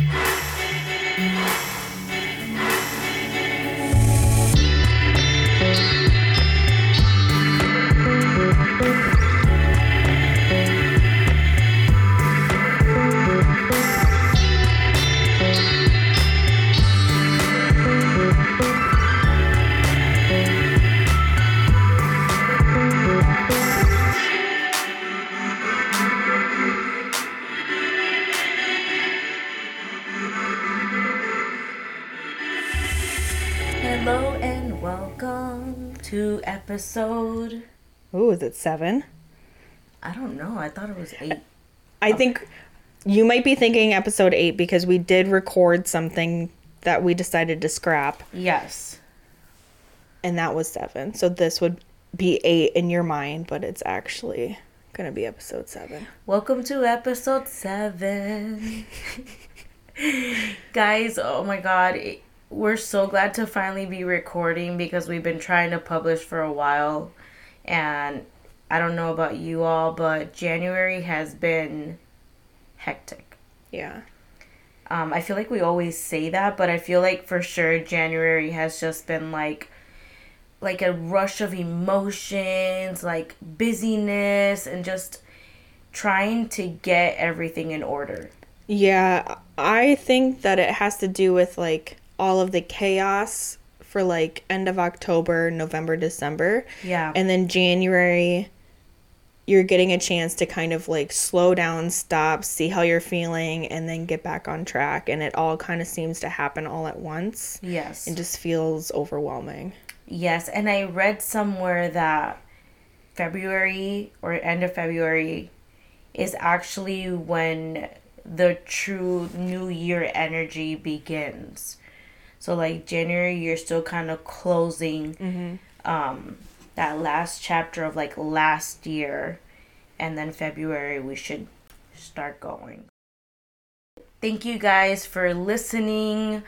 Yeah. Episode. Ooh, is it seven? I don't know. I thought it was eight. I think you might be thinking episode eight because we did record something that we decided to scrap, Yes. and that was seven. So this would be eight in your mind, but it's actually gonna be episode seven. Welcome to episode seven. Guys, oh my god. it- We're so glad to finally be recording because we've been trying to publish for a while. And I don't know about you all, but January has been hectic. Yeah. Um, I feel like we always say that, but I feel like for sure January has just been like like a rush of emotions, like busyness and just trying to get everything in order. Yeah, I think that it has to do with like all of the chaos for like end of October, November, December. Yeah. And then January, you're getting a chance to kind of like slow down, stop, see how you're feeling, and then get back on track. And it all kind of seems to happen all at once. yes. It just feels overwhelming. Yes, and I read somewhere that February or end of February is actually when the true new year energy begins. So like January you're still kind of closing um that last chapter of like last year and then February we should start going. Thank you guys for listening.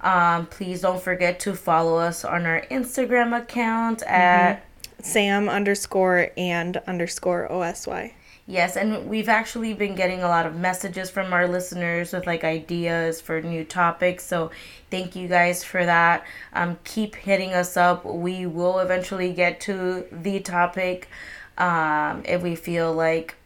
Um, please don't forget to follow us on our Instagram account at Sam underscore and underscore OSY. Yes, and we've actually been getting a lot of messages from our listeners with like ideas for new topics. So thank you guys for that. Um, keep hitting us up. We will eventually get to the topic um, if we feel like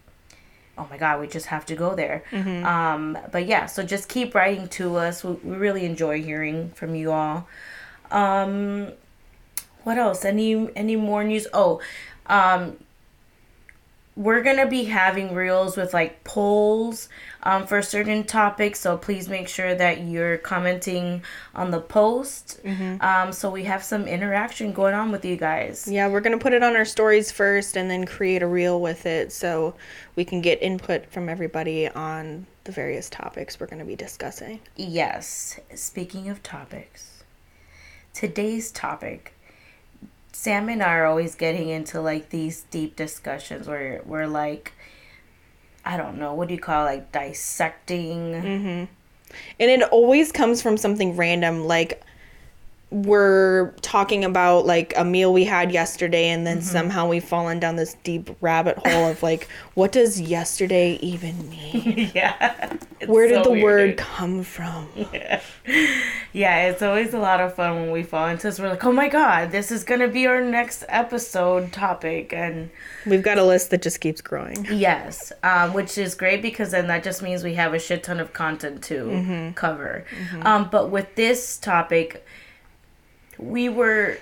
oh my god we just have to go there um but yeah so just keep writing to us we, we really enjoy hearing from you all um what else any any more news oh um we're gonna be having reels with like polls um, for certain topics so please make sure that you're commenting on the post um, so we have some interaction going on with you guys Yeah, we're going to put it on our stories first and then create a reel with it so we can get input from everybody on the various topics we're going to be discussing. Yes. Speaking of topics, today's topic, Sam and I are always getting into like these deep discussions where we're like, I don't know, what do you call it, like dissecting? Mm-hmm. And it always comes from something random like we're talking about like a meal we had yesterday and then somehow we've fallen down this deep rabbit hole of like what does yesterday even mean? yeah. Where did so the weird. word come from? Yeah, it's always a lot of fun when we fall into this. We're like, oh my god, this is gonna be our next episode topic, and We've got a list that just keeps growing. Yes, um, which is great because then that just means we have a shit ton of content to cover. Um, but with this topic, we were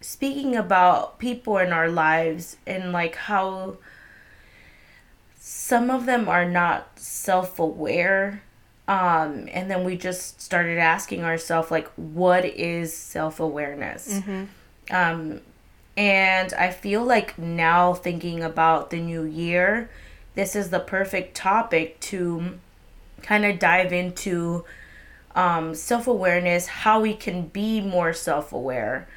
speaking about people in our lives and like how some of them are not self aware. Um, and then we just started asking ourselves, like, what is self awareness? Um, and I feel like now thinking about the new year, this is the perfect topic to kind of dive into um, self awareness, how we can be more self aware,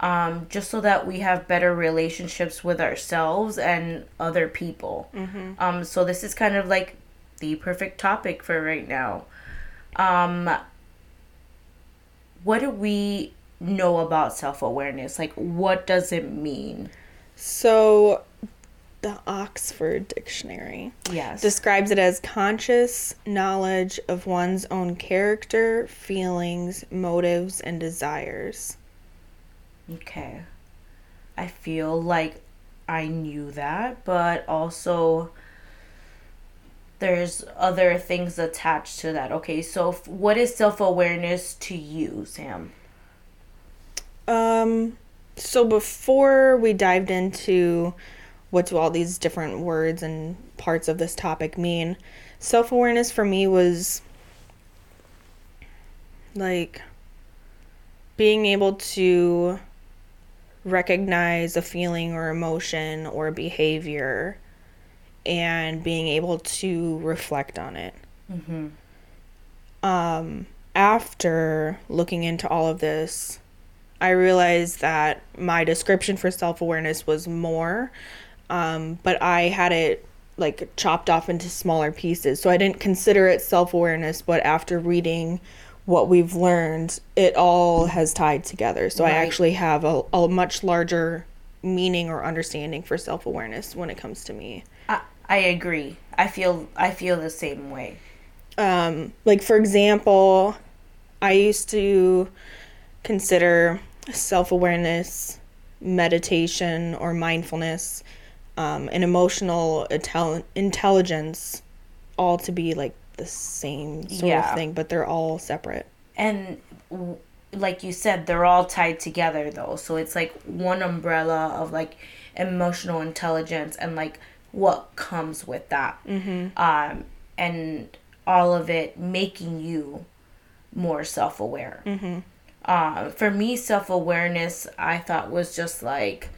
um, just so that we have better relationships with ourselves and other people. Um, so, this is kind of like the perfect topic for right now. Um, what do we know about self awareness? Like, what does it mean? So The Oxford Dictionary Yes. describes it as conscious knowledge of one's own character, feelings, motives, and desires. Okay. I feel like I knew that, but also there's other things attached to that. Okay, so f- what is self awareness to you, Sam? Um, so before we dived into what do all these different words and parts of this topic mean, self awareness for me was like being able to recognize a feeling or emotion or behavior and being able to reflect on it. Mm-hmm. Um, after looking into all of this, I realized that my description for self awareness was more, um, but I had it like chopped off into smaller pieces. So I didn't consider it self awareness, but after reading what we've learned, it all has tied together. So I actually have a, a much larger meaning or understanding for self awareness when it comes to me. I, I agree. I feel I feel the same way. um, like for example, I used to consider self-awareness, meditation, or mindfulness, um, and emotional intel- intelligence, all to be like the same sort Yeah. of thing, but they're all separate. And w- like you said, they're all tied together though. So it's like one umbrella of like emotional intelligence and like what comes with that. Mm-hmm. Um, and all of it making you more self aware. Mm-hmm. Uh, for me, self awareness, I thought was just like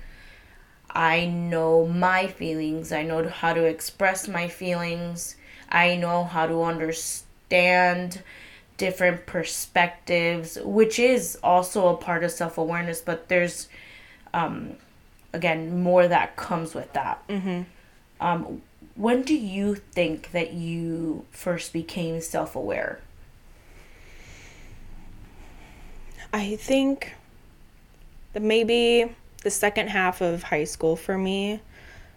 I know my feelings. I know how to express my feelings. I know how to understand different perspectives, which is also a part of self awareness, but there's, um, again, more that comes with that. Mm-hmm. Um, when do you think that you first became self aware? I think that maybe the second half of high school for me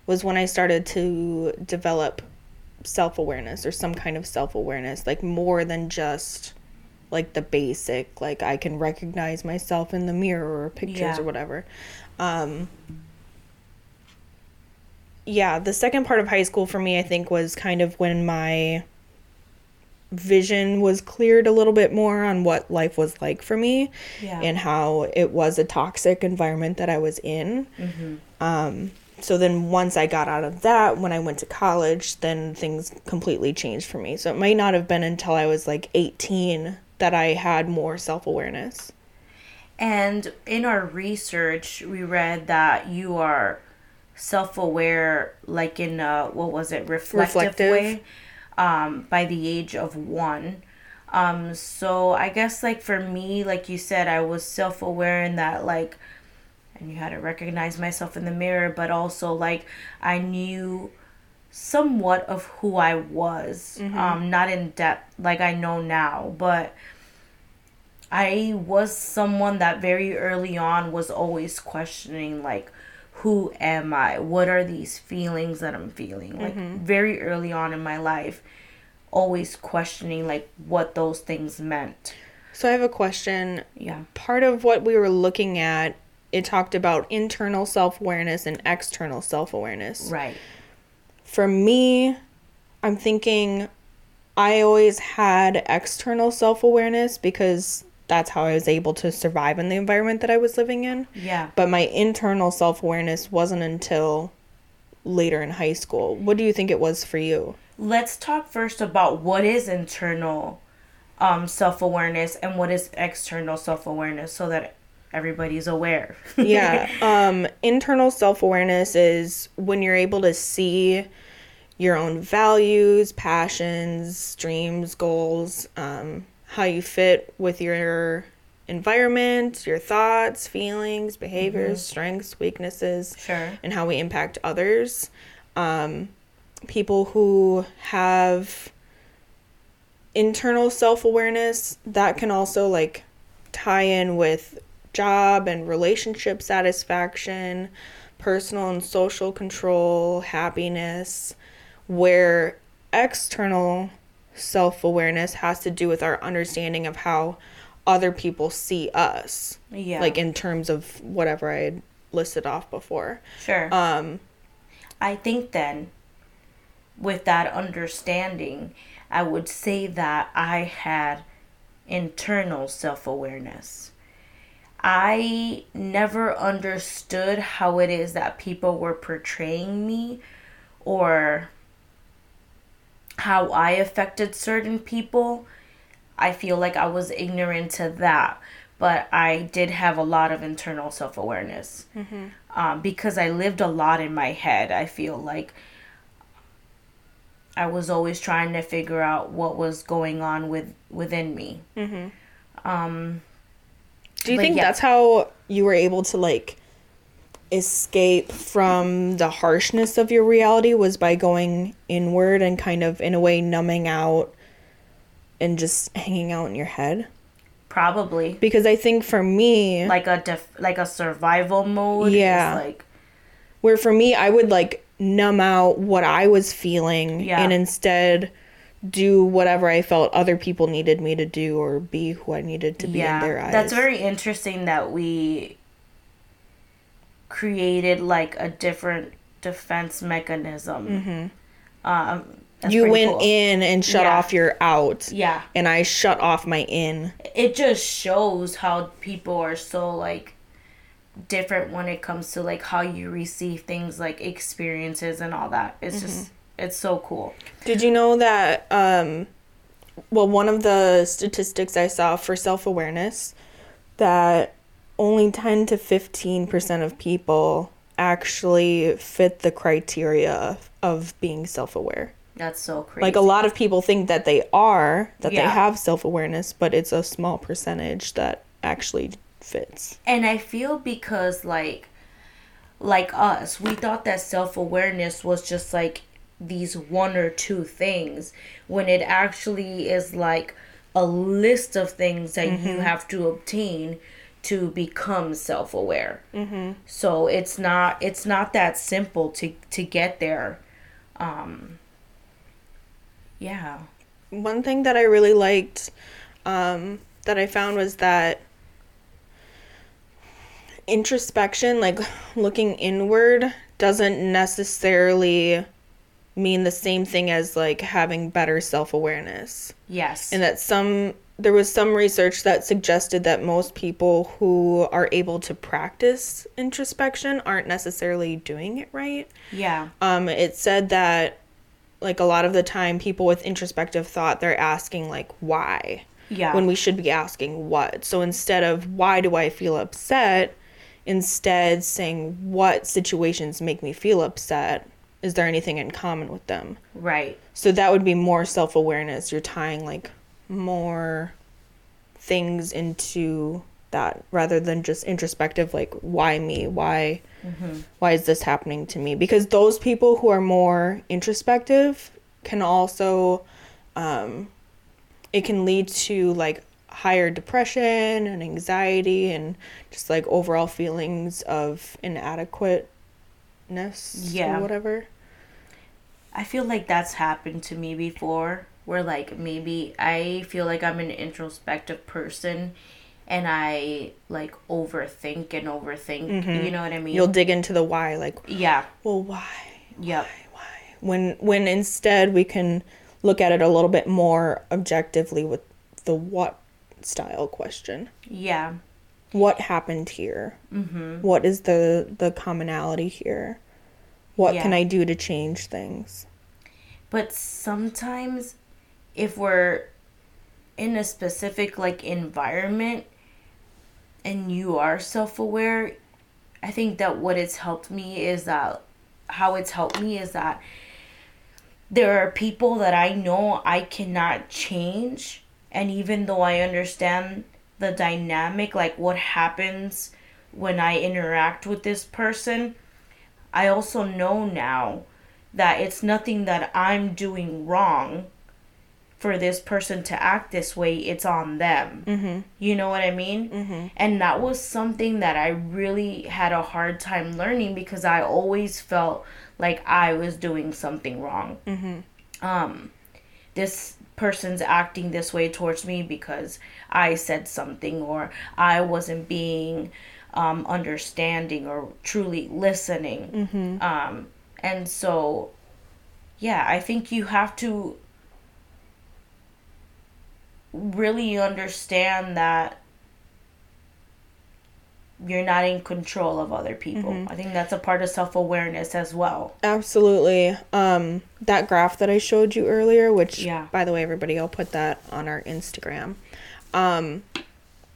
was when I started to develop self awareness or some kind of self awareness, like more than just like the basic, like I can recognize myself in the mirror or pictures Yeah. or whatever. Um, yeah, the second part of high school for me, I think, was kind of when my vision was cleared a little bit more on what life was like for me Yeah. and how it was a toxic environment that I was in. Um, so then once I got out of that, when I went to college, then things completely changed for me. So it might not have been until I was like 18 that I had more self awareness. And in our research, we read that you are self aware, like in a, what was it, reflective, Reflective. way, um, by the age of one. Um, so I guess, like, for me, like you said, I was self aware in that, like, I knew how to recognize myself in the mirror, but also, like, I knew somewhat of who I was. Um, not in depth, like I know now, but I was someone that very early on was always questioning like who am I? What are these feelings that I'm feeling? Like mm-hmm. very early on in my life always questioning like what those things meant. So I have a question. Yeah. Part of what we were looking at, it talked about internal self awareness and external self awareness. Right. For me, I'm thinking I always had external self awareness because that's how I was able to survive in the environment that I was living in. Yeah. But my internal self awareness wasn't until later in high school. What do you think it was for you? Let's talk first about what is internal um self-awareness and what is external self-awareness so that everybody's aware. yeah um internal self-awareness is when you're able to see your own values passions dreams goals um how you fit with your environment your thoughts feelings behaviors strengths weaknesses Sure. and how we impact others um people who have internal self-awareness that can also like tie in with job and relationship satisfaction personal and social control, happiness, where external self awareness has to do with our understanding of how other people see us. Yeah. Like in terms of whatever I had listed off before. Sure. Um, I think then, with that understanding, I would say that I had internal self awareness. I never understood how it is that people were portraying me or how I affected certain people. I feel like I was ignorant to that, but I did have a lot of internal self awareness um, because I lived a lot in my head. I feel like I was always trying to figure out what was going on with within me. Um, do you think yeah. that's how you were able to like escape from the harshness of your reality was by going inward and kind of in a way numbing out and just hanging out in your head? probably Because I think for me, like a def- like a survival mode. is Yeah. like where for me I would like numb out what I was feeling Yeah. and instead do whatever I felt other people needed me to do or be who I needed to be in their eyes. That's very interesting that we created like a different defense mechanism. Um, that's you went cool. in and shut Yeah. off your out. Yeah, And I shut off my in. it just shows how people are so like different when it comes to like how you receive things like experiences and all that. It's just it's so cool. Did you know that um well one of the statistics I saw for self-awareness that only 10 to 15% of people actually fit the criteria of, being self-aware. That's so crazy. Like a lot of people think that they are, that they have self-awareness, but it's a small percentage that actually fits. And I feel because like like us, we thought that self-awareness was just like these one or two things when it actually is like a list of things that you mm-hmm. have to obtain to become self-aware. Mm-hmm. So it's not it's not that simple to to get there. Um yeah. One thing that I really liked um, that I found was that introspection, like looking inward, doesn't necessarily mean the same thing as like having better self awareness. Yes. And that some, there was some research that suggested that most people who are able to practice introspection aren't necessarily doing it right. yeah. Um, it said that like a lot of the time people with introspective thought they're asking like why Yeah. when we should be asking what so instead of why do i feel upset instead saying what situations make me feel upset is there anything in common with them right. so that would be more self-awareness you're tying like more things into that rather than just introspective like why me? Why why is this happening to me? Because those people who are more introspective can also um it can lead to like higher depression and anxiety and just like overall feelings of inadequateness Yeah. or whatever. I feel like that's happened to me before where like maybe I feel like I'm an introspective person and I like overthink and overthink. You know what I mean? you'll dig into the why like yeah. well why Yep. Why? When when instead we can look at it a little bit more objectively with the what style question Yeah. what happened here mm-hmm. is the the commonality here what can i do to change things But sometimes if we're in a specific like environment and you are self-aware, I think that what it's helped me is that how it's helped me is that there are people that I know I cannot change. And even though I understand the dynamic like what happens when I interact with this person, I also know now that it's nothing that I'm doing wrong for this person to act this way, it's on them. Mm-hmm. You know what I mean? Mm-hmm. And that was something that I really had a hard time learning because I always felt like I was doing something wrong. Mm-hmm. Um, this person's acting this way towards me because I said something or I wasn't being um, understanding or truly listening. Mm-hmm. Um, and so, yeah, I think you have to really understand that you're not in control of other people. Mm-hmm. I think that's a part of self awareness as well. Absolutely. Um, that graph that I showed you earlier, which, yeah. by the way, everybody, I'll put that on our Instagram. Um,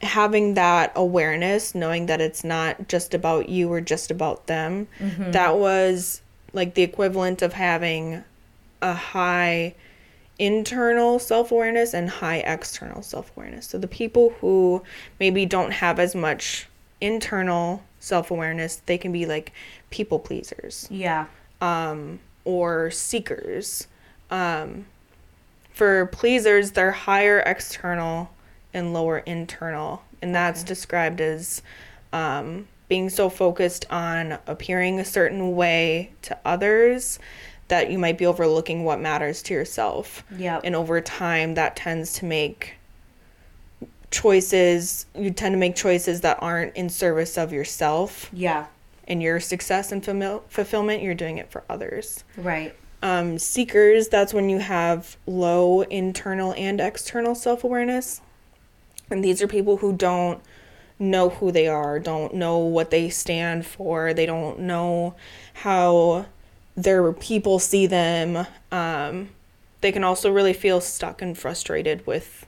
having that awareness, knowing that it's not just about you or just about them, mm-hmm. that was like the equivalent of having a high internal self awareness and high external self awareness. So the people who maybe don't have as much internal self awareness, they can be like people pleasers. Yeah. Um, or seekers. Um, for pleasers, they're higher external and lower internal. And that's okay. described as um, being so focused on appearing a certain way to others that you might be overlooking what matters to yourself. Yeah. And over time, that tends to make choices, you tend to make choices that aren't in service of yourself. Yeah. And your success and fulfill- fulfillment, you're doing it for others. Right. Um, seekers, that's when you have low internal and external self awareness. And these are people who don't know who they are, don't know what they stand for, they don't know how their people see them. Um, they can also really feel stuck and frustrated with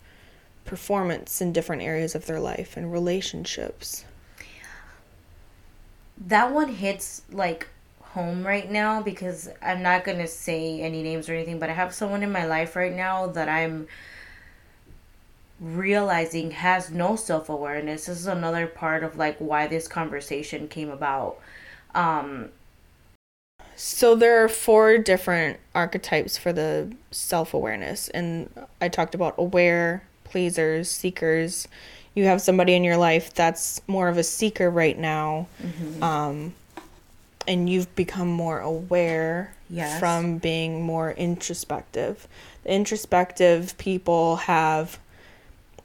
performance in different areas of their life and relationships. That one hits like home right now because I'm not going to say any names or anything, but I have someone in my life right now that I'm realizing has no self awareness. This is another part of like why this conversation came about. Um, so there are four different archetypes for the self awareness, and I talked about aware, pleasers, seekers. You have somebody in your life that's more of a seeker right now, mm-hmm. um, and you've become more aware yes. from being more introspective. The introspective people have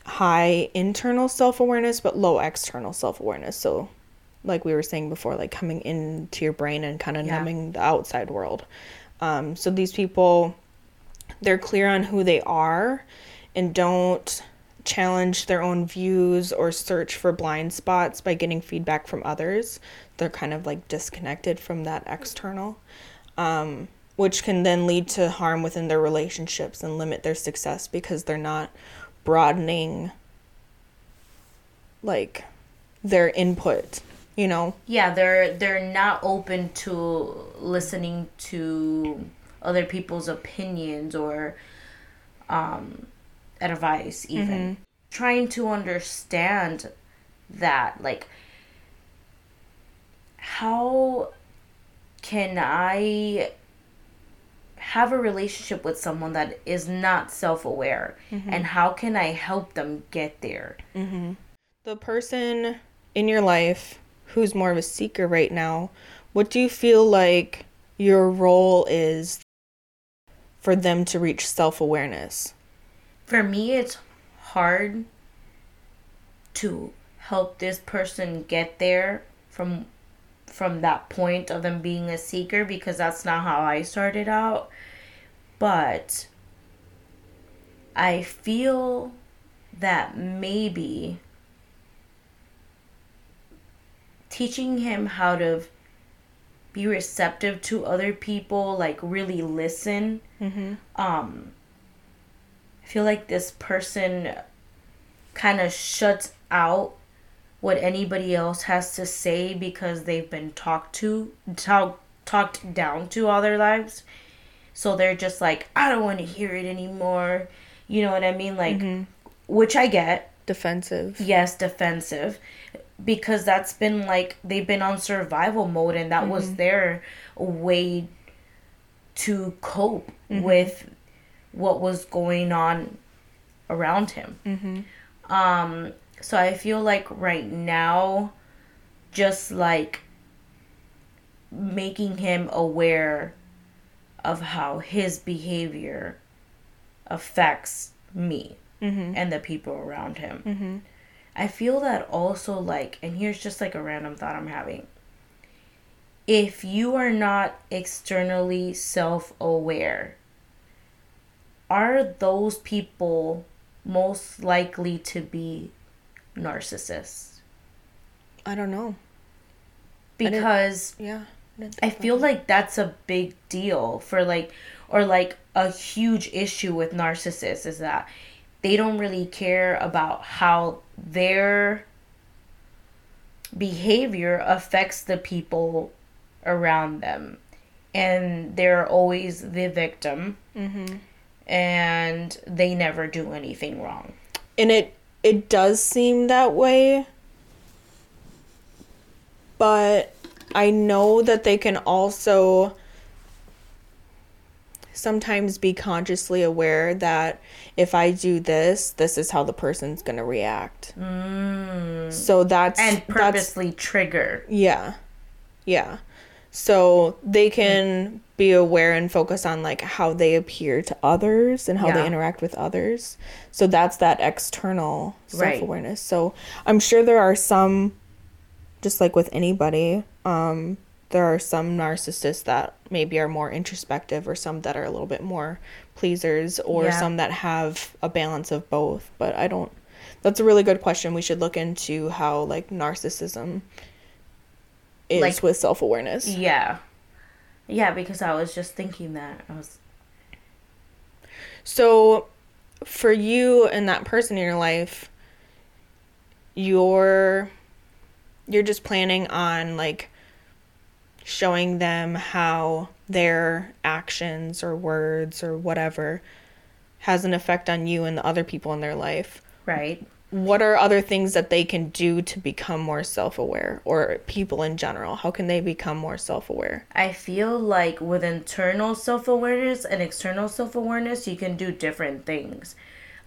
high internal self awareness but low external self awareness. So like we were saying before, like coming into your brain and kind of yeah. numbing the outside world. Um, so these people, they're clear on who they are and don't challenge their own views or search for blind spots by getting feedback from others. They're kind of like disconnected from that external, um, which can then lead to harm within their relationships and limit their success because they're not broadening like their input you know yeah they're they're not open to listening to other people's opinions or um advice even mm-hmm. trying to understand that like how can i have a relationship with someone that is not self-aware mm-hmm. and how can i help them get there mm-hmm. the person in your life who's more of a seeker right now, what do you feel like your role is for them to reach self awareness? For me, it's hard to help this person get there from from that point of them being a seeker because that's not how I started out. But I feel that maybe teaching him how to be receptive to other people, like really listen. Mm-hmm. Um, I feel like this person kind of shuts out what anybody else has to say because they've been talked to, talk, talked down to all their lives. So they're just like, I don't want to hear it anymore. You know what I mean? Like, mm-hmm. which I get. Defensive. Yes, defensive because that's been like they've been on survival mode and that mm-hmm. was their way to cope mm-hmm. with what was going on around him. Um, so I feel like right now, just like making him aware of how his behavior affects me and the people around him. I feel that also like, and here's just like a random thought I'm having. If you are not externally self aware, are those people most likely to be narcissists? I don't know. Because Yeah. didn't I feel about like that's a big deal for like, or like a huge issue with narcissists is that they don't really care about how their behavior affects the people around them. And they're always the victim. Mm-hmm. And they never do anything wrong. and it it does seem that way but i know that they can also sometimes be consciously aware that if i do this this is how the person's going to react so that's And that's purposely trigger. yeah. Yeah. So they can be aware and focus on like how they appear to others and how Yeah. they interact with others. So that's that external self-awareness. So I'm sure there are some just like with anybody, um there are some narcissists that maybe are more introspective or some that are a little bit more pleasers or Yeah. some that have a balance of both, but I don't that's a really good question. We should look into how like narcissism is Like- with self awareness. Yeah. Yeah, because I was just thinking that. I was So, for you and that person in your life, you're you're just planning on like showing them how their actions or words or whatever has an effect on you and the other people in their life. right. What are other things that they can do to become more self-aware or people in general? How can they become more self-aware? I feel like with internal self awareness and external self awareness, you can do different things.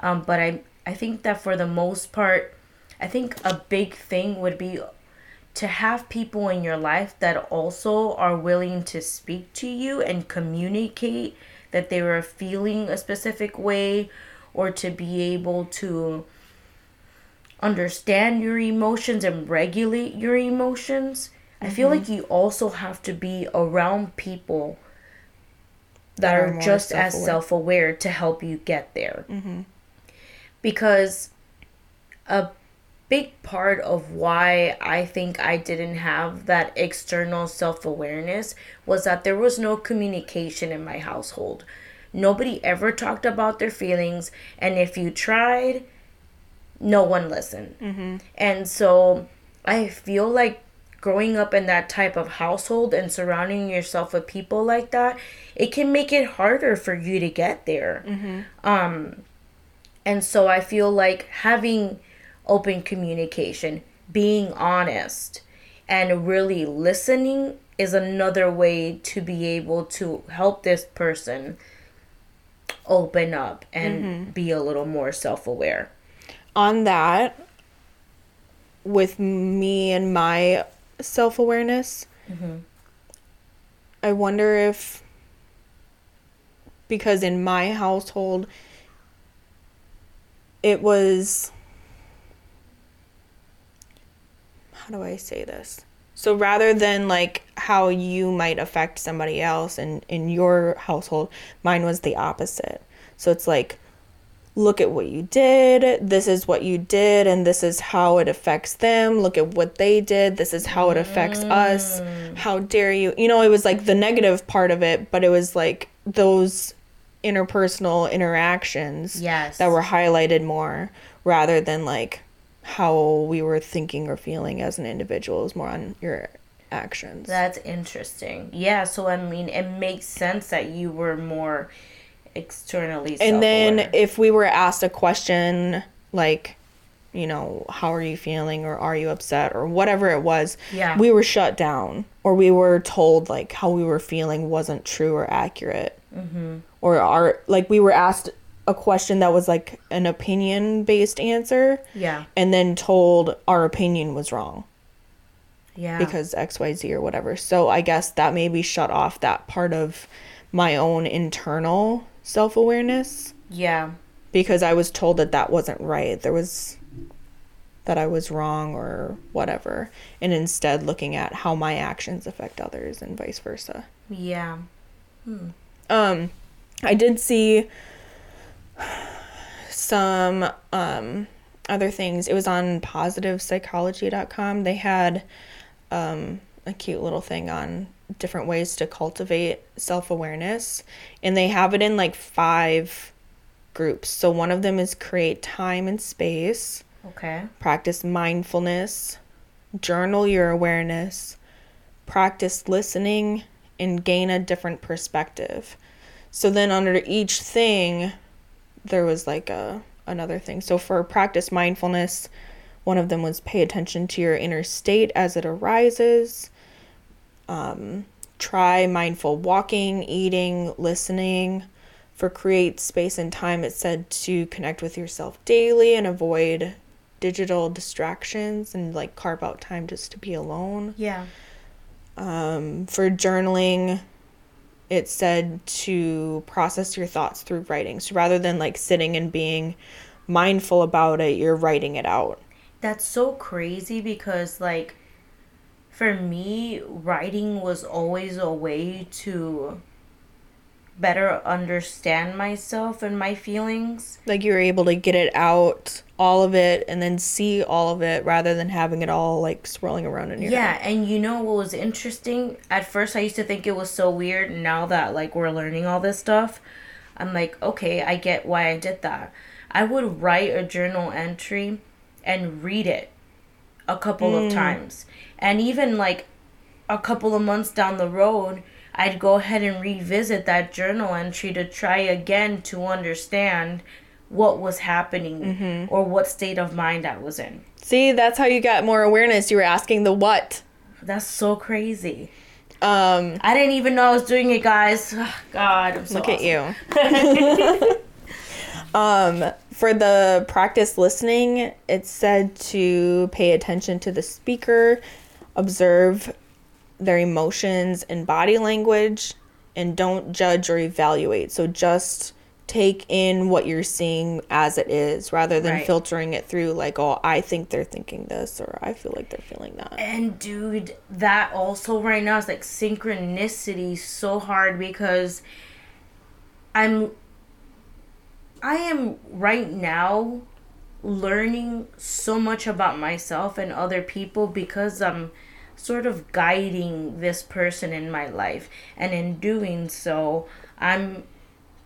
Um, but I I think that for the most part, I think a big thing would be to have people in your life that also are willing to speak to you and communicate that they were feeling a specific way or to be able to understand your emotions and regulate your emotions. I feel like mm-hmm. you also have to be around people that That are are just as self-aware. self aware to help you get there. Mm-hmm. Because a big part of why I think I didn't have that external self awareness was that there was no communication in my household. Nobody ever talked about their feelings, and if you tried, no one listened. And so I feel like growing up in that type of household and surrounding yourself with people like that, it can make it harder for you to get there. Um, and so I feel like having open communication, being honest, and really listening is another way to be able to help this person open up and mm-hmm. be a little more self aware. on that with me and my self-awareness mm-hmm. i wonder if because in my household it was how do i say this so rather than like how you might affect somebody else and in your household mine was the opposite so it's like look at what you did. This is what you did, and this is how it affects them. Look at what they did. This is how it affects us. Mm. How dare you? You know, it was like the negative part of it, but it was like those interpersonal interactions Yes. that were highlighted more rather than like how we were thinking or feeling as an individual is more on your actions. That's interesting. Yeah, so I mean, it makes sense that you were more externally and then self-aware. if we were asked a question like you know how are you feeling or are you upset or whatever it was Yeah. we were shut down or we were told like how we were feeling wasn't true or accurate mm-hmm. or our like we were asked a question that was like an opinion based answer Yeah. and then told our opinion was wrong Yeah. because xyz or whatever so i guess that maybe shut off that part of my own internal self-awareness yeah. because i was told that that wasn't right there was that i was wrong or whatever and instead looking at how my actions affect others and vice versa Yeah. um i did see some um other things it was on positivepsychology.com they had um a cute little thing on different ways to cultivate self-awareness and they have it in like five groups so one of them is create time and space Okay. practice mindfulness, journal your awareness, practice listening, and gain a different perspective. So then under each thing, there was like a another thing. So for practice mindfulness, one of them was pay attention to your inner state as it arises. Um, try mindful walking, eating, listening. For create space and time, it said to connect with yourself daily and avoid digital distractions and like carve out time just to be alone. Yeah. Um, for journaling, it said to process your thoughts through writing. So rather than like sitting and being mindful about it, you're writing it out. That's so crazy because like for me, writing was always a way to better understand myself and my feelings. Like you're able to get it out, all of it, and then see all of it rather than having it all like swirling around in your Yeah, head. and you know what was interesting? At first I used to think it was so weird. Now that like we're learning all this stuff, I'm like, okay, I get why I did that. I would write a journal entry and read it a couple of mm. times. And even like a couple of months down the road, I'd go ahead and revisit that journal entry to try again to understand what was happening or what state of mind I was in. See, that's how you got more awareness. You were asking the what. That's so crazy. Um, I didn't even know I was doing it, guys. God, I'm so Look at you. um, for the practice listening, it said to pay attention to the speaker, observe their emotions and body language, and don't judge or evaluate. So just take in what you're seeing as it is rather than Right. filtering it through like, oh, I think they're thinking this or I feel like they're feeling that. And dude, that also right now is like synchronicity so hard because I'm I am right now learning so much about myself and other people because I'm sort of guiding this person in my life and in doing so I'm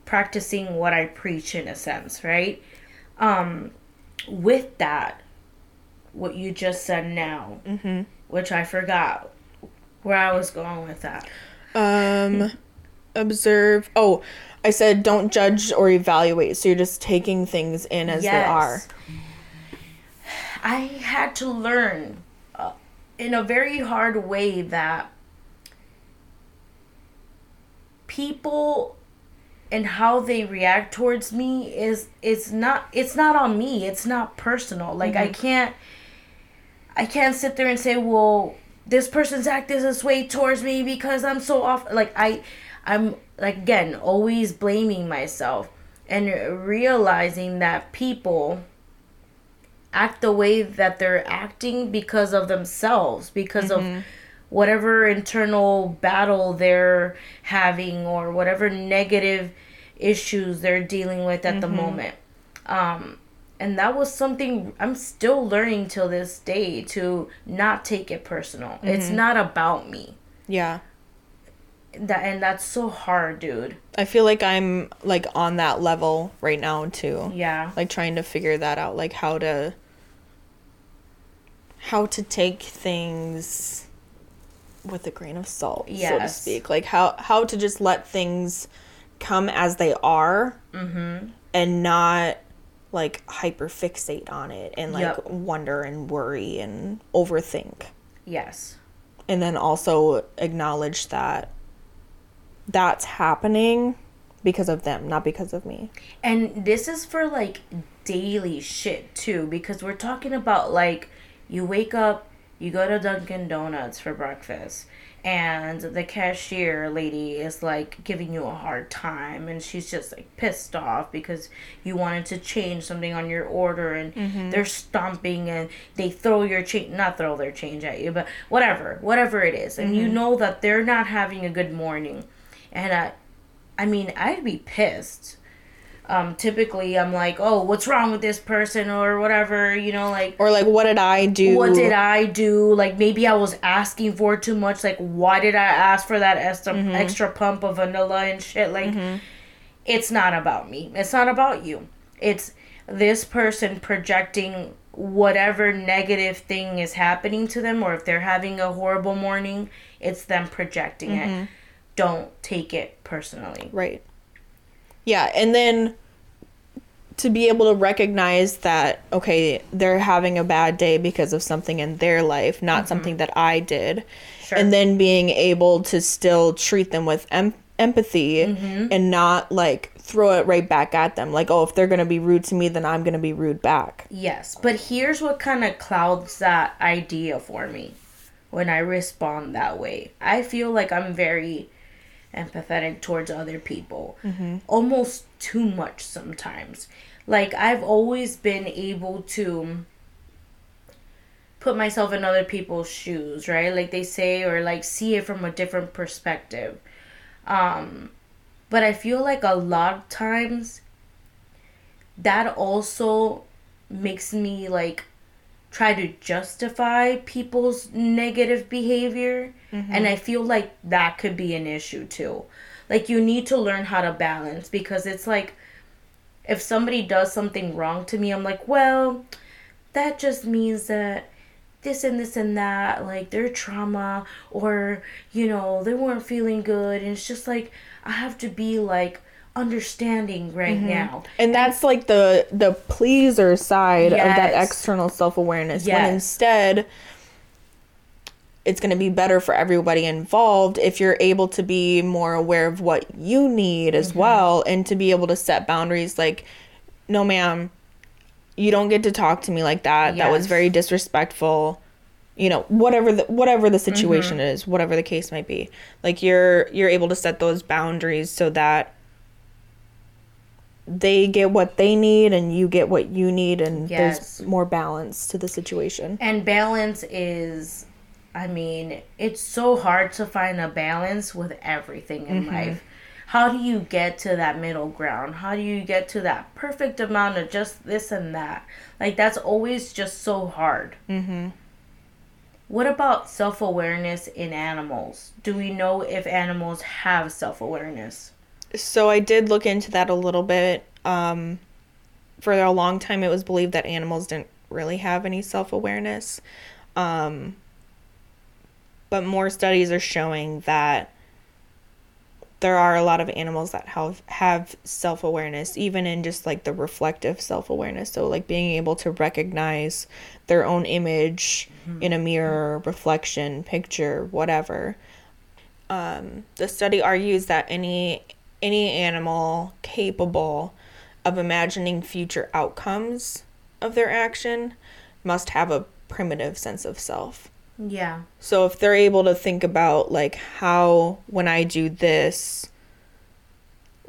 practicing what I preach in a sense, right? Um with that what you just said now, mm-hmm. which I forgot where I was going with that. Um, observe. Oh, I said don't judge or evaluate. So you're just taking things in as they are. I had to learn in a very hard way that people and how they react towards me is it's not it's not on me. It's not personal. Like i mm-hmm. can't i can't sit there and say well this person's acting this way towards me because i'm so off like i i'm like again always blaming myself and realizing that people act the way that they're acting because of themselves because of mm-hmm. whatever internal battle they're having or whatever negative issues they're dealing with at the mm-hmm. moment. Um and that was something i'm still learning till this day to not take it personal. It's mm-hmm. not about me. Yeah. that and that's so hard dude. I feel like I'm like on that level right now too. yeah. Like trying to figure that out, like how to how to take things with a grain of salt, so to speak. Like how how to just let things come as they are mm-hmm. and not like hyper fixate on it and like Yep. wonder and worry and overthink. yes and then also acknowledge that that's happening because of them, not because of me. And this is for like daily shit too, because we're talking about like you wake up, you go to Dunkin' Donuts for breakfast, and the cashier lady is like giving you a hard time, and she's just like pissed off because you wanted to change something on your order, and mm-hmm. they're stomping and they throw your change, not throw their change at you, but whatever, whatever it is, and you mm-hmm. know that they're not having a good morning, and I, I mean, I'd be pissed. Um, typically, I'm like, oh, what's wrong with this person or whatever, you know, like, Or like, what did I do? what did I do? Like, maybe I was asking for too much. Like, why did I ask for that extra, mm-hmm. extra pump of vanilla and shit? Like, mm-hmm. it's not about me. It's not about you. It's this person projecting whatever negative thing is happening to them, or if they're having a horrible morning, it's them projecting it. Mm-hmm. Don't take it personally. Right. Yeah, and then to be able to recognize that okay, they're having a bad day because of something in their life, not mm-hmm. something that I did. Sure. And then being able to still treat them with em- empathy mm-hmm. and not like throw it right back at them like oh if they're going to be rude to me then I'm going to be rude back. Yes, but here's what kind of clouds that idea for me when I respond that way. I feel like I'm very empathetic towards other people, mm-hmm. almost too much sometimes. Like, I've always been able to put myself in other people's shoes, right? Like they say, or like see it from a different perspective. Um, but I feel like a lot of times that also makes me like try to justify people's negative behavior and i feel like that could be an issue too like you need to learn how to balance because it's like if somebody does something wrong to me i'm like well that just means that this and this and that like their trauma or you know they weren't feeling good. And it's just like i have to be like understanding right mm-hmm. now. And that's like the the pleaser side of that external self-awareness Yes. when instead it's going to be better for everybody involved if you're able to be more aware of what you need as mm-hmm. well and to be able to set boundaries. Like no ma'am you don't get to talk to me like that. That was very disrespectful. You know whatever the whatever the mm-hmm. situation is whatever the case might be. Like you're you're able to set those boundaries so that they get what they need and you get what you need and Yes. there's more balance to the situation. And balance is, I mean, it's so hard to find a balance with everything in life. How do you get to that middle ground? How do you get to that perfect amount of just this and that? Like, that's always just so hard. Mm-hmm. What about self awareness in animals? Do we know if animals have self awareness? so i did look into that a little bit um for a long time it was believed that animals didn't really have any self-awareness um but more studies are showing that there are a lot of animals that have have self-awareness even in just like the reflective self-awareness. So like being able to recognize their own image in a mirror reflection picture whatever. Um, the study argues that any any animal capable of imagining future outcomes of their action must have a primitive sense of self. Yeah. So if they're able to think about like how when I do this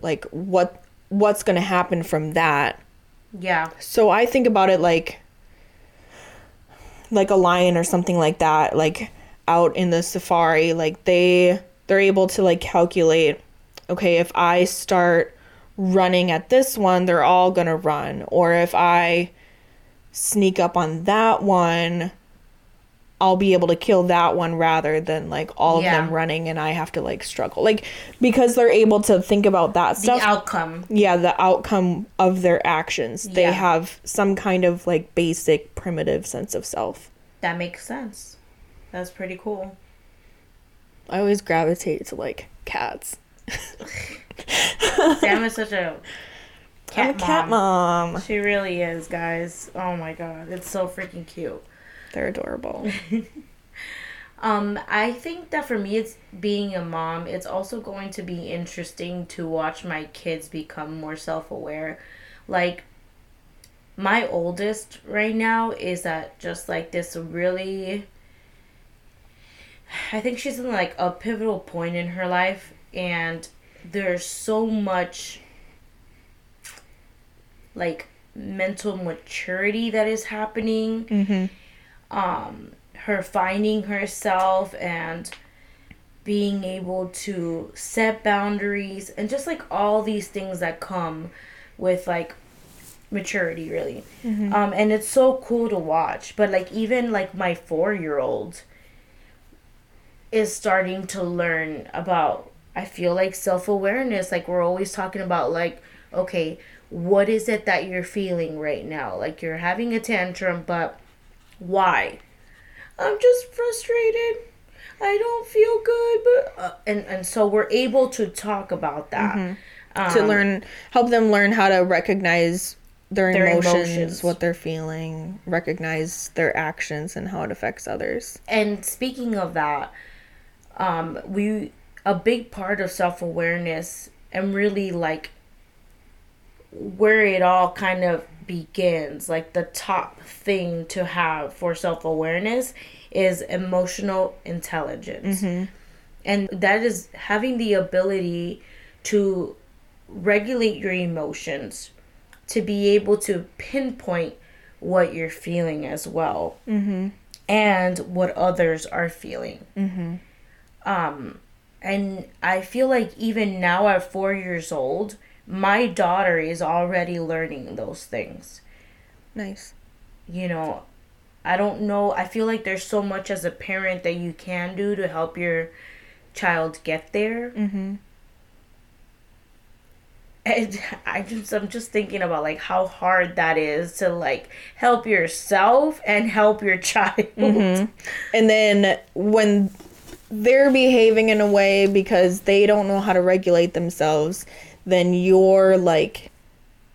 like what what's going to happen from that. Yeah. So I think about it like like a lion or something like that like out in the safari like they they're able to like calculate okay if I start running at this one they're all going to run or if I sneak up on that one I'll be able to kill that one rather than like all of Yeah. them running and I have to like struggle. Like because they're able to think about that stuff. The outcome. yeah, the outcome of their actions. They Yeah. have some kind of like basic primitive sense of self. That makes sense. That's pretty cool. I always gravitate to like cats. Sam is such a cat, a cat mom. mom. She really is, guys. Oh my god, it's so freaking cute. They're adorable. Um, I think that for me, it's being a mom. It's also going to be interesting to watch my kids become more self aware. Like, my oldest right now is at just like this really. I think she's in like a pivotal point in her life, and there's so much like mental maturity that is happening. Mm-hmm. Um, her finding herself and being able to set boundaries and just like all these things that come with like maturity really. Mm-hmm. um and it's so cool to watch but like even like my 4 year old is starting to learn about I feel like self-awareness. Like we're always talking about like okay what is it that you're feeling right now? Like you're having a tantrum but why I'm just frustrated. I don't feel good, but uh, and and so we're able to talk about that Mm-hmm. to Um, learn help them learn how to recognize their, Their emotions, emotions. what they're feeling recognize their actions and how it affects others And speaking of that, um, we a big part of self awareness and really like where it all kind of begins, like the top thing to have for self awareness is emotional intelligence. Mm-hmm. And that is having the ability to regulate your emotions, to be able to pinpoint what you're feeling as well, mm-hmm. and what others are feeling. Mm-hmm. Um, and I feel like even now at four years old, my daughter is already learning those things. nice You know, I don't know. I feel like there's so much as a parent that you can do to help your child get there. mm-hmm. And I just I'm just thinking about like how hard that is to like help yourself and help your child. Mm-hmm. and then when they're behaving in a way because they don't know how to regulate themselves then you're like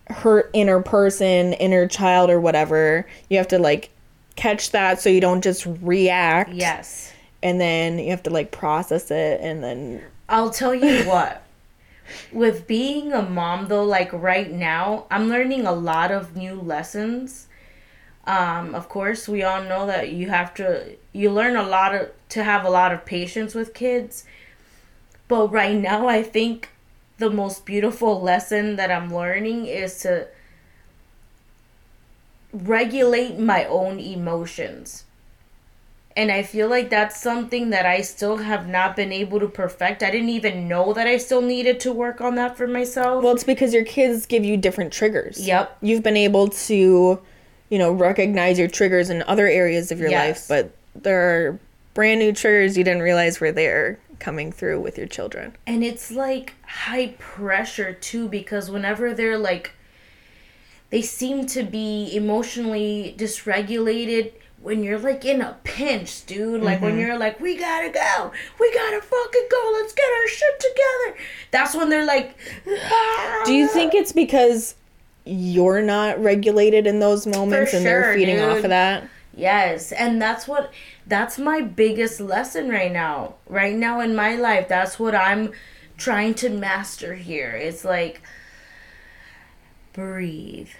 her inner person inner child or whatever you have to like catch that so you don't just react Yes. and then you have to like process it and then I'll tell you what. With being a mom though, like right now, I'm learning a lot of new lessons. Um, of course, we all know that you have to you learn a lot of to have a lot of patience with kids. But right now, I think the most beautiful lesson that I'm learning is to regulate my own emotions. And I feel like that's something that I still have not been able to perfect. I didn't even know that I still needed to work on that for myself. well it's because your kids give you different triggers Yep. you've been able to you know recognize your triggers in other areas of your Yes. life but there are brand new triggers you didn't realize were there coming through with your children and it's like high pressure too because whenever they're like they seem to be emotionally dysregulated when you're like in a pinch, dude. Like when mm-hmm. you're like, we gotta go, we gotta fucking go, let's get our shit together. That's when they're like, ah. Do you think it's because you're not regulated in those moments and sure, they're feeding off of that? Yes, and that's what that's my biggest lesson right now. Right now in my life, that's what I'm trying to master here. It's like breathe.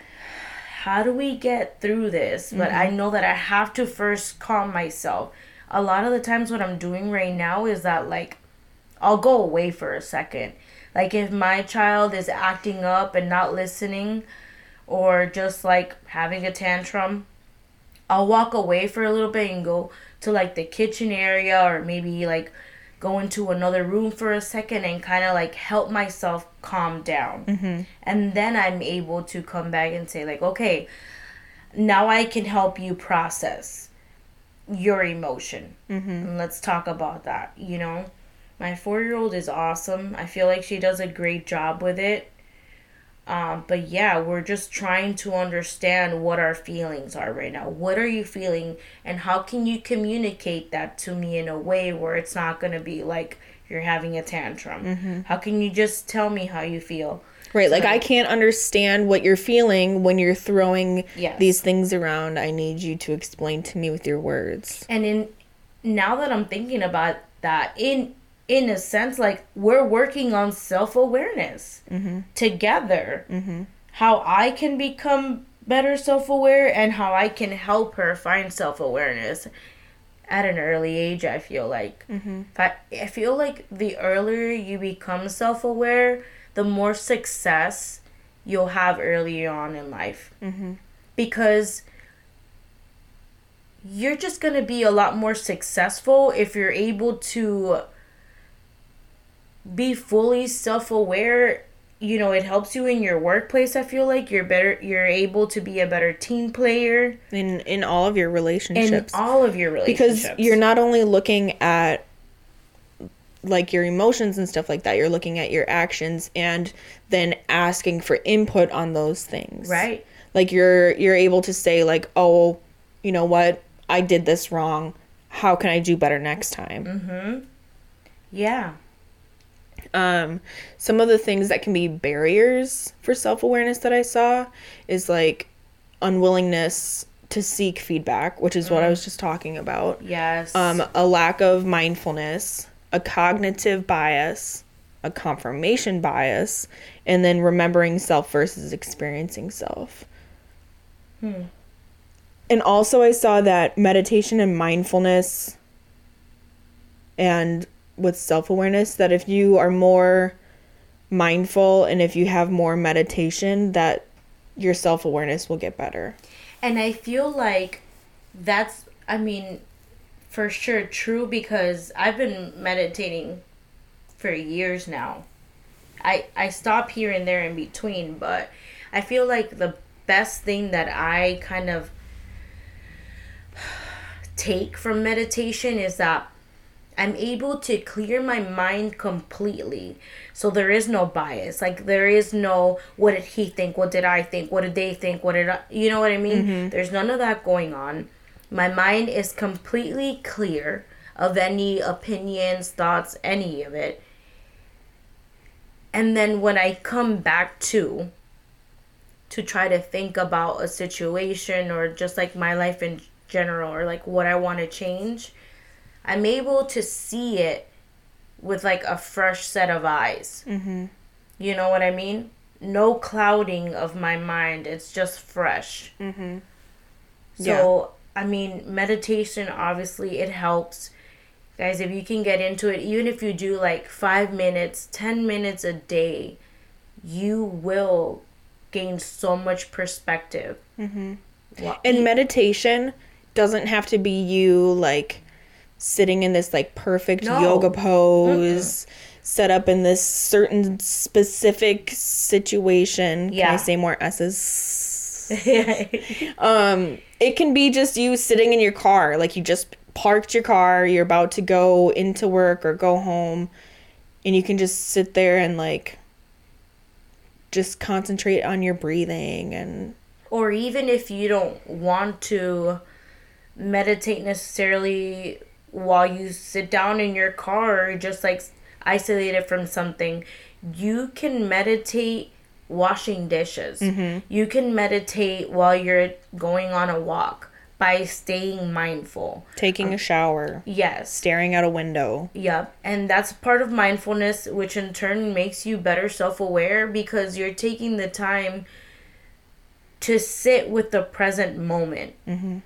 How do we get through this? But I mm-hmm. know that I have to first calm myself. A lot of the times what I'm doing right now is that like I'll go away for a second. Like if my child is acting up and not listening or just like having a tantrum, I'll walk away for a little bit and go to like the kitchen area or maybe like go into another room for a second and kind of like help myself calm down. Mm-hmm. And then I'm able to come back and say, like, okay, now I can help you process your emotion. Mm-hmm. And let's talk about that, you know? My four year old is awesome. I feel like she does a great job with it. Um, but yeah, we're just trying to understand what our feelings are right now. What are you feeling, and how can you communicate that to me in a way where it's not going to be like you're having a tantrum? How can you just tell me how you feel? Right, like I can't understand what you're feeling when you're throwing Yes. these things around. I need you to explain to me with your words. And in now that I'm thinking about that, in in a sense, like we're working on self awareness mm-hmm. together. Mm-hmm. How I can become better self aware and how I can help her find self awareness at an early age. I feel like mm-hmm. if I, I feel like the earlier you become self aware, the more success you'll have early on in life. Because you're just going to be a lot more successful if you're able to be fully self-aware you know it helps you in your workplace i feel like. You're better you're able to be a better team player. In in all of your relationships. in all of your relationships. because you're not only looking at like your emotions and stuff like that you're looking at your actions and then asking for input on those things. Right. Like you're you're able to say like oh you know what? I did this wrong. How can i do better next time? Mm-hmm. Yeah um some of the things that can be barriers for self-awareness that i saw is like unwillingness to seek feedback which is what i was just talking about. Yes. Um a lack of mindfulness a cognitive bias a confirmation bias and then remembering self versus experiencing self. Hmm. and also i saw that meditation and mindfulness and with self-awareness that if you are more mindful and if you have more meditation that your self-awareness will get better And I feel like that's, I mean, for sure true because I've been meditating for years now. I I stop here and there in between, but I feel like the best thing that I kind of take from meditation is that I'm able to clear my mind completely. So there is no bias. Like there is no what did he think? What did I think? What did they think? What did I you know what I mean? Mm-hmm. There's none of that going on. My mind is completely clear of any opinions, thoughts, any of it. And then when I come back to to try to think about a situation or just like my life in general or like what I want to change, I'm able to see it with like a fresh set of eyes. Mm-hmm. You know what I mean? No clouding of my mind. It's just fresh. Mm-hmm. So, I mean, meditation obviously it helps. Guys, if you can get into it, even if you do like five minutes, 10 minutes a day, you will gain so much perspective. Mm-hmm. and meditation doesn't have to be you like sitting in this like perfect No. yoga pose set up in this certain specific situation can i Yeah. say more s's um it can be just you sitting in your car like you just parked your car you're about to go into work or go home and you can just sit there and like just concentrate on your breathing and or even if you don't want to meditate necessarily while you sit down in your car or just like isolated from something you can meditate washing dishes you can meditate while you're going on a walk by staying mindful taking a shower yes staring out a window Yep. And that's part of mindfulness, which in turn makes you better self aware because you're taking the time to sit with the present moment. Mm-hmm.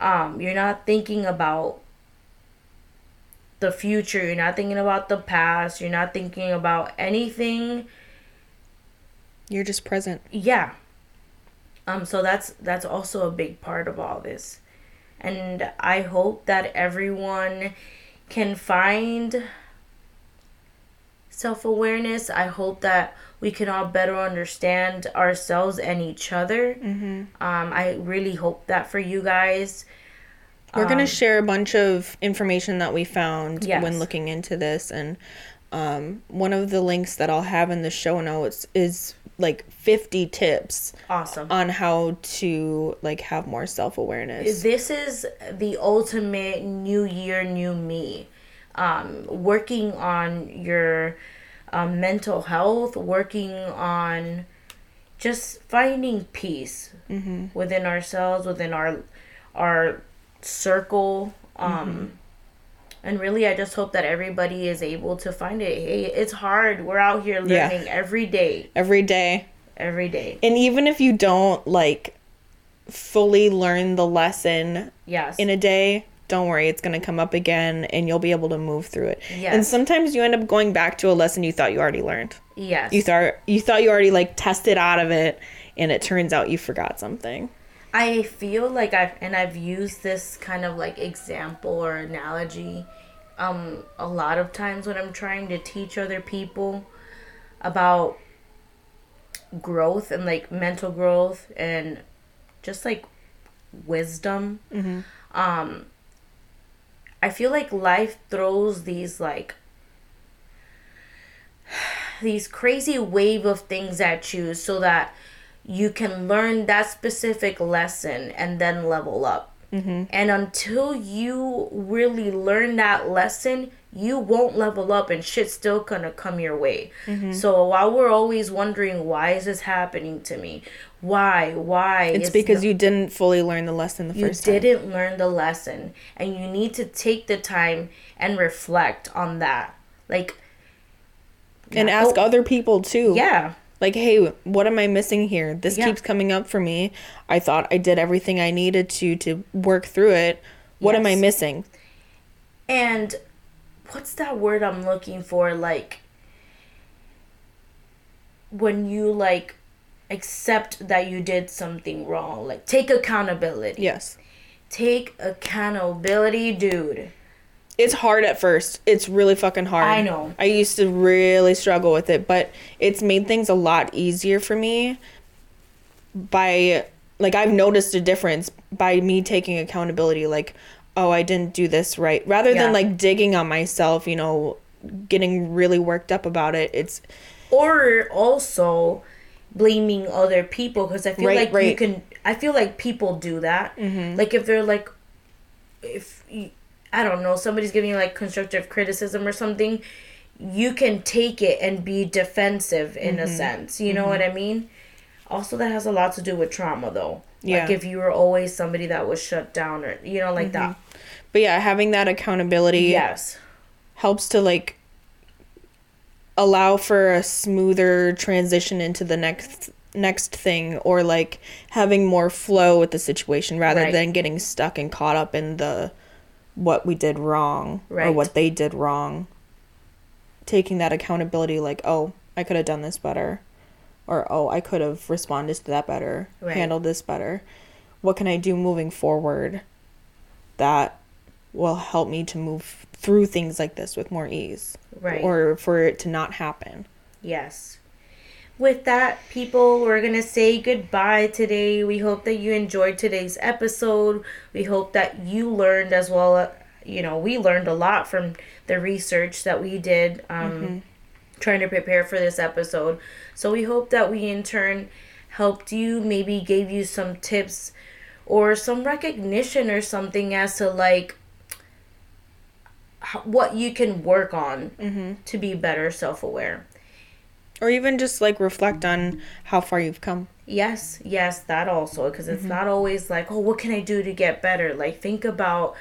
Um, you're not thinking about the future, you're not thinking about the past, you're not thinking about anything. You're just present. Yeah. Um, so that's that's also a big part of all this. And I hope that everyone can find self awareness. I hope that we can all better understand ourselves and each other. Mm-hmm. Um, I really hope that for you guys. We're going to share a bunch of information that we found Yes. when looking into this. And um, one of the links that I'll have in the show notes is like 50 tips Awesome. on how to like have more self-awareness. this is the ultimate new year new me um, working on your um, mental health working on just finding peace within ourselves within our our circle um And really, I just hope that everybody is able to find it. Hey, it's hard. We're out here Yeah. learning every day, Every day. every day. And even if you don't like fully learn the lesson Yes. in a day, don't worry, it's going to come up again and you'll be able to move through it. Yes. And sometimes you end up going back to a lesson you thought you already learned. yes. You thought you thought you already like tested out of it and it turns out you forgot something. I feel like I've and I've used this kind of like example or analogy um a lot of times when I'm trying to teach other people about growth and like mental growth and just like wisdom. Um I feel like life throws these like these crazy wave of things at you so that you can learn that specific lesson and then level up. Mm-hmm. And until you really learn that lesson, you won't level up and shit's still gonna come your way. Mm-hmm. So while we're always wondering, why is this happening to me? Why? Why? It's because you didn't fully learn the lesson the first time. You didn't learn the lesson and you need to take the time and reflect on that. Like, And Yeah. ask Oh. other people too. yeah. Like, hey, what am I missing here? This Yeah. keeps coming up for me. I thought I did everything I needed to to work through it. What am I missing? And what's that word I'm looking for? Like when you like accept that you did something wrong. Like take accountability. Yes. Take accountability, dude. It's hard at first. It's really fucking hard. I know. I used to really struggle with it, but it's made things a lot easier for me by like I've noticed a difference by me taking accountability like oh, I didn't do this right rather Yeah. than like digging on myself, you know, getting really worked up about it. It's or also blaming other people because I feel Right, like you can. I feel like people do that. Mm-hmm. Like if they're like, if you, I don't know, somebody's giving you like constructive criticism or something, you can take it and be defensive in Mm-hmm. a sense. You know what I mean? Also, that has a lot to do with trauma, though. Yeah. Like if you were always somebody that was shut down, or you know, like that. but yeah, having that accountability Yes. helps to like allow for a smoother transition into the next next thing or like having more flow with the situation rather Right. than getting stuck and caught up in the what we did wrong or what they did wrong taking that accountability like oh i could have done this better or oh i could have responded to that better Right. handled this better what can i do moving forward that will help me to move through things like this with more ease Right. or for it to not happen Yes. With that, people, we're going to say goodbye today. We hope that you enjoyed today's episode. We hope that you learned as well. uh, You know, we learned a lot from the research that we did um, trying to prepare for this episode. So we hope that we, in turn, helped you, maybe gave you some tips or some recognition or something as to like what you can work on to be better self aware. Or even just like reflect on how far you've come Yes, yes, that also because it's not always like, oh, what can I do to get better? Like think about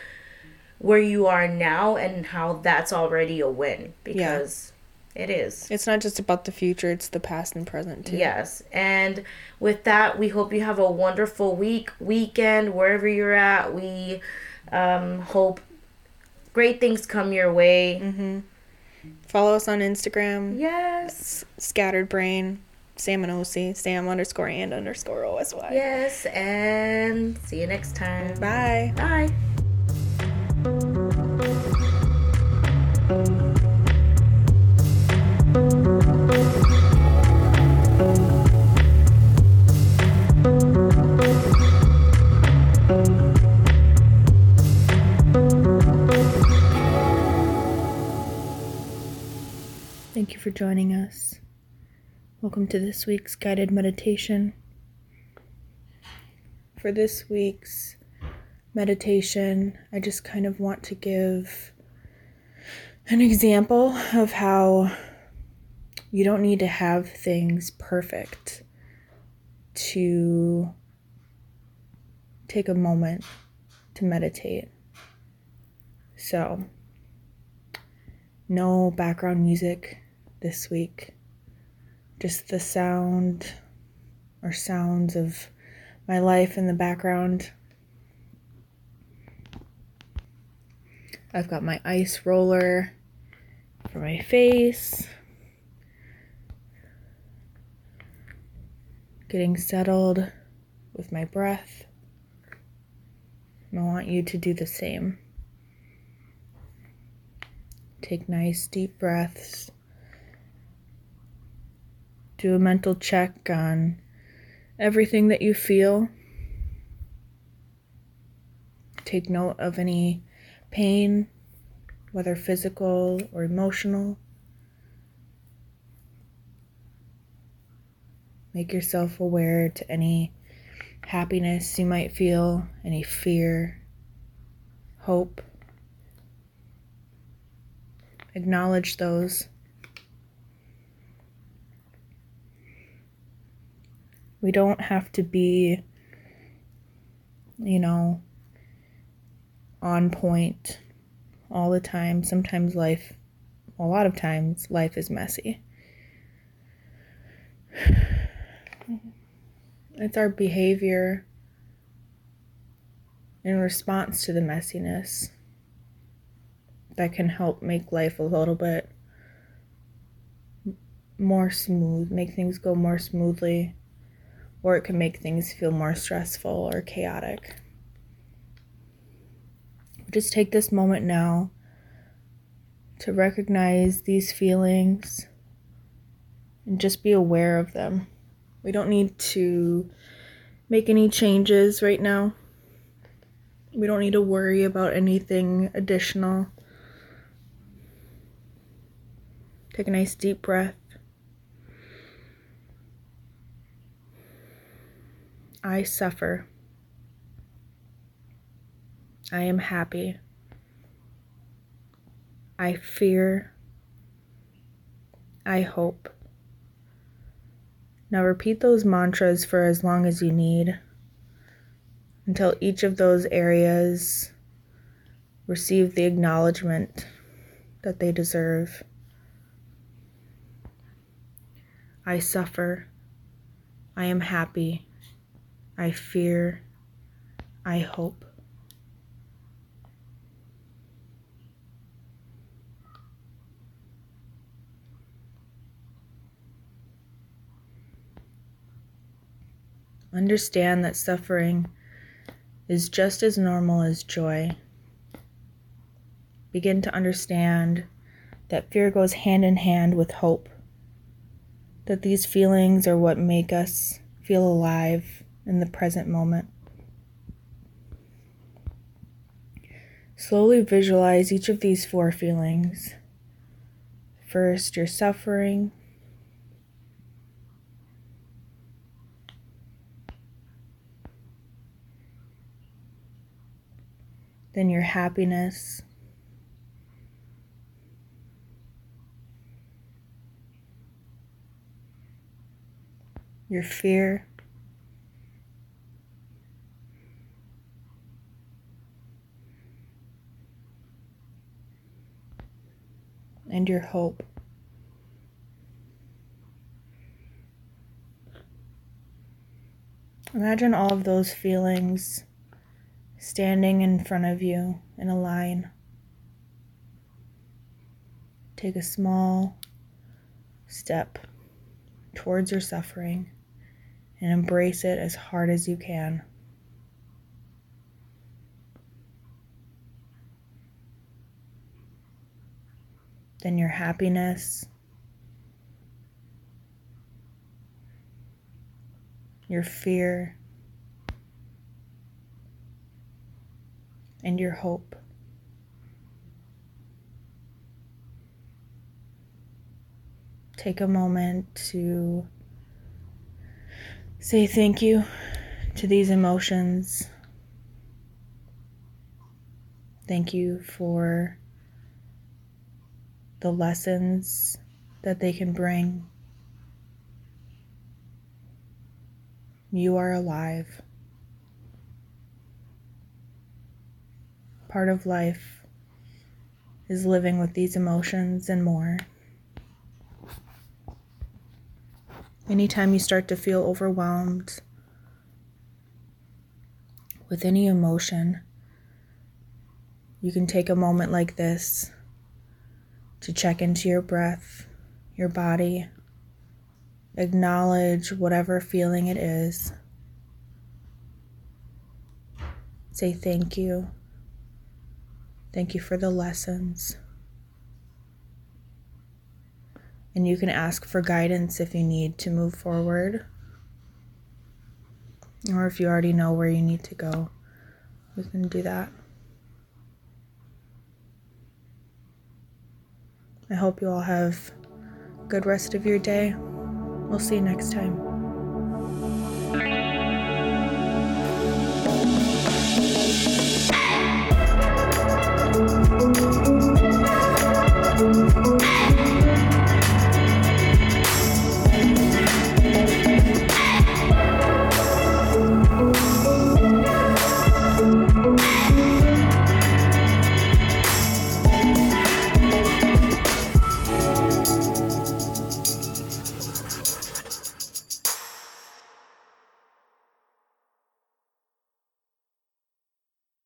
where you are now and how that's already a win because it is. it's not just about the future it's the past and present too Yes. And with that, we hope you have a wonderful week, weekend, wherever you're at. We um, hope great things come your way. Follow us on instagram Yes. scattered brain sam and osy sam underscore and underscore osy Yes. And see you next time. bye Bye. Thank you for joining us. Welcome to this week's guided meditation. For this week's meditation, I just kind of want to give an example of how you don't need to have things perfect to take a moment to meditate. So, No background music this week. Just the sound or sounds of my life in the background. I've got my ice roller for my face. Getting settled with my breath. I want you to do the same. Take nice deep breaths. Do a mental check on everything that you feel. Take note of any pain, whether physical or emotional. Make yourself aware to any happiness you might feel, any fear, hope. Acknowledge those. We don't have to be, you know, on point all the time. Sometimes life, a lot of times, life is messy. It's our behavior in response to the messiness that can help make life a little bit more smooth, make things go more smoothly, or it can make things feel more stressful or chaotic. Just take this moment now to recognize these feelings and just be aware of them. We don't need to make any changes right now. We don't need to worry about anything additional. Take a nice deep breath. I suffer. I am happy. I fear. I hope. Now repeat those mantras for as long as you need until each of those areas receive the acknowledgement that they deserve. I suffer. I am happy. I fear. I hope. Understand that suffering is just as normal as joy. Begin to understand that fear goes hand in hand with hope, that these feelings are what make us feel alive in the present moment. Slowly visualize each of these four feelings. First, your suffering. then your happiness. Your fear. And your hope. Imagine all of those feelings standing in front of you in a line. Take a small step towards your suffering and embrace it as hard as you can. Then your happiness, your fear, and your hope. Take a moment to say thank you to these emotions. Thank you for the lessons that they can bring. You are alive. part of life is living with these emotions and more. Anytime you start to feel overwhelmed with any emotion, you can take a moment like this to check into your breath, your body, acknowledge whatever feeling it is. Say thank you. Thank you for the lessons. And you can ask for guidance if you need to move forward. Or if you already know where you need to go, we can do that. I hope you all have a good rest of your day. We'll see you next time.